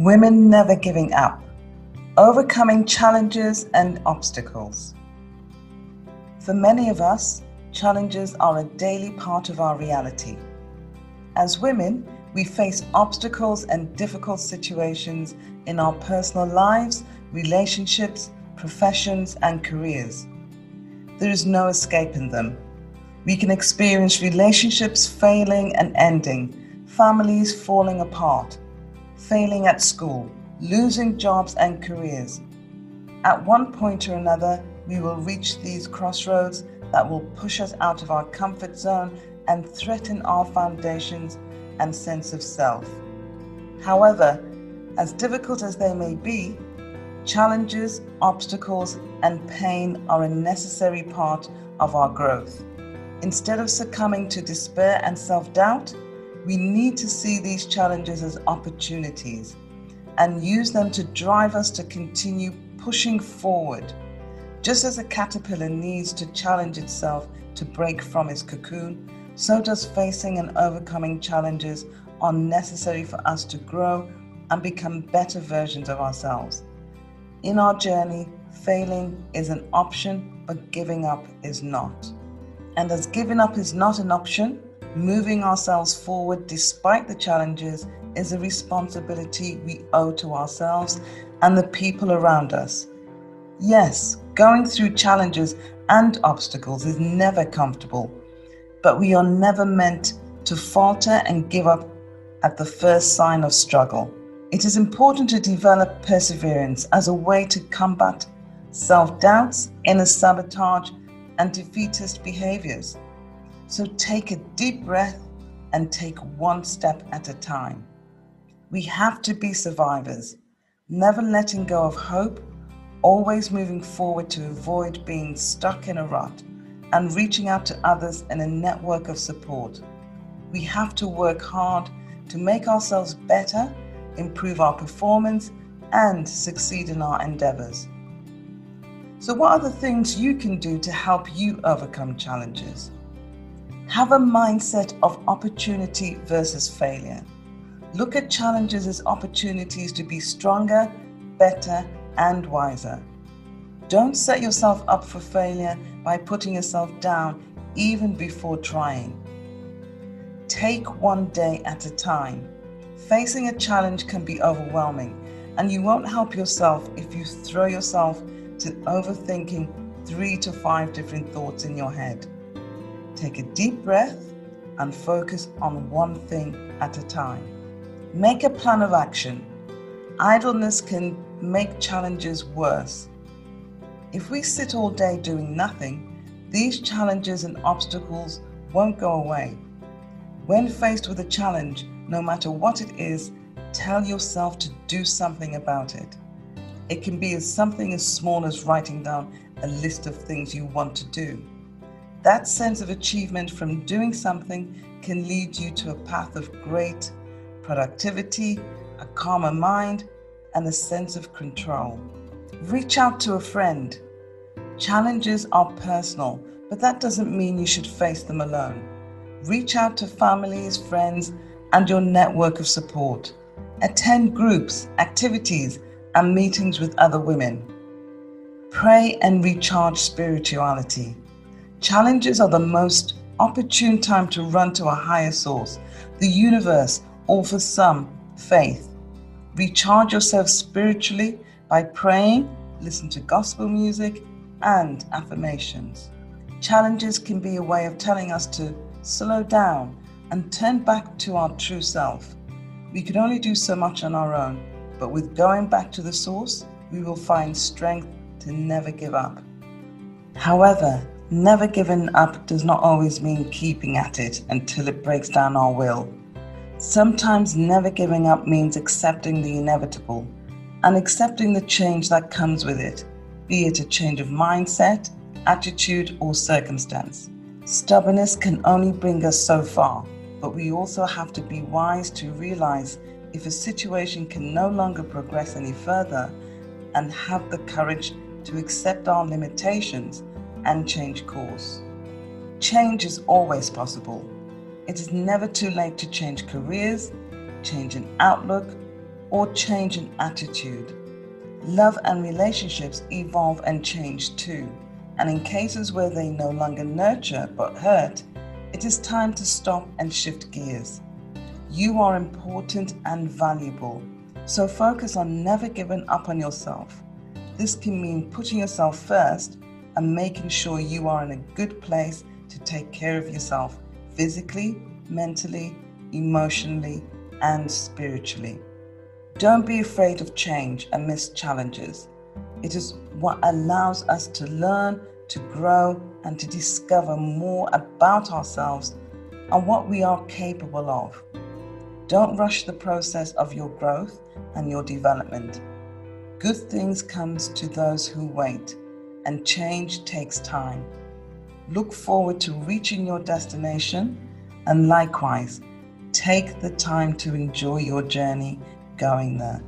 Women never giving up, overcoming challenges and obstacles. For many of us, challenges are a daily part of our reality. As women, we face obstacles and difficult situations in our personal lives, relationships, professions, and careers. There is no escaping them. We can experience relationships failing and ending, families falling apart, failing at school, losing jobs and careers. At one point or another, we will reach these crossroads that will push us out of our comfort zone and threaten our foundations and sense of self. However, as difficult as they may be, challenges, obstacles, and pain are a necessary part of our growth. Instead of succumbing to despair and self doubt, we need to see these challenges as opportunities and use them to drive us to continue pushing forward. Just as a caterpillar needs to challenge itself to break from its cocoon, so does facing and overcoming challenges are necessary for us to grow and become better versions of ourselves. In our journey, failing is an option, but giving up is not. And as giving up is not an option, moving ourselves forward despite the challenges is a responsibility we owe to ourselves and the people around us. Yes, going through challenges and obstacles is never comfortable, but we are never meant to falter and give up at the first sign of struggle. It is important to develop perseverance as a way to combat self doubts, inner sabotage, and defeatist behaviors. So take a deep breath and take one step at a time. We have to be survivors, never letting go of hope, always moving forward to avoid being stuck in a rut, and reaching out to others in a network of support. We have to work hard to make ourselves better, improve our performance, and succeed in our endeavors. So, what are the things you can do to help you overcome challenges? Have a mindset of opportunity versus failure. Look at challenges as opportunities to be stronger, better, and wiser. Don't set yourself up for failure by putting yourself down even before trying. Take one day at a time. Facing a challenge can be overwhelming, and you won't help yourself if you throw yourself to overthinking three to five different thoughts in your head. Take a deep breath and focus on one thing at a time. Make a plan of action. Idleness can make challenges worse. If we sit all day doing nothing, these challenges and obstacles won't go away. When faced with a challenge, no matter what it is, tell yourself to do something about it. It can be as something as small as writing down a list of things you want to do. That sense of achievement from doing something can lead you to a path of great productivity, a calmer mind, and a sense of control. Reach out to a friend. Challenges are personal, but that doesn't mean you should face them alone. Reach out to families, friends, and your network of support. Attend groups, activities, and meetings with other women. Pray and recharge spirituality. Challenges are the most opportune time to run to a higher source, the universe, or for some, faith. Recharge yourself spiritually by praying, listen to gospel music, and affirmations. Challenges can be a way of telling us to slow down and turn back to our true self. We can only do so much on our own, but with going back to the source, we will find strength to never give up. However, never giving up does not always mean keeping at it until it breaks down our will. Sometimes never giving up means accepting the inevitable and accepting the change that comes with it, be it a change of mindset, attitude, or circumstance. Stubbornness can only bring us so far, but we also have to be wise to realize if a situation can no longer progress any further and have the courage to accept our limitations and change course. Change is always possible. It is never too late to change careers, change an outlook, or change in attitude. Love and relationships evolve and change too, and in cases where they no longer nurture but hurt, it is time to stop and shift gears. You are important and valuable, so focus on never giving up on yourself. This can mean putting yourself first and making sure you are in a good place to take care of yourself physically, mentally, emotionally, and spiritually. Don't be afraid of change and miss challenges. It is what allows us to learn, to grow, and to discover more about ourselves and what we are capable of. Don't rush the process of your growth and your development. Good things comes to those who wait, and change takes time. Look forward to reaching your destination and likewise, take the time to enjoy your journey going there.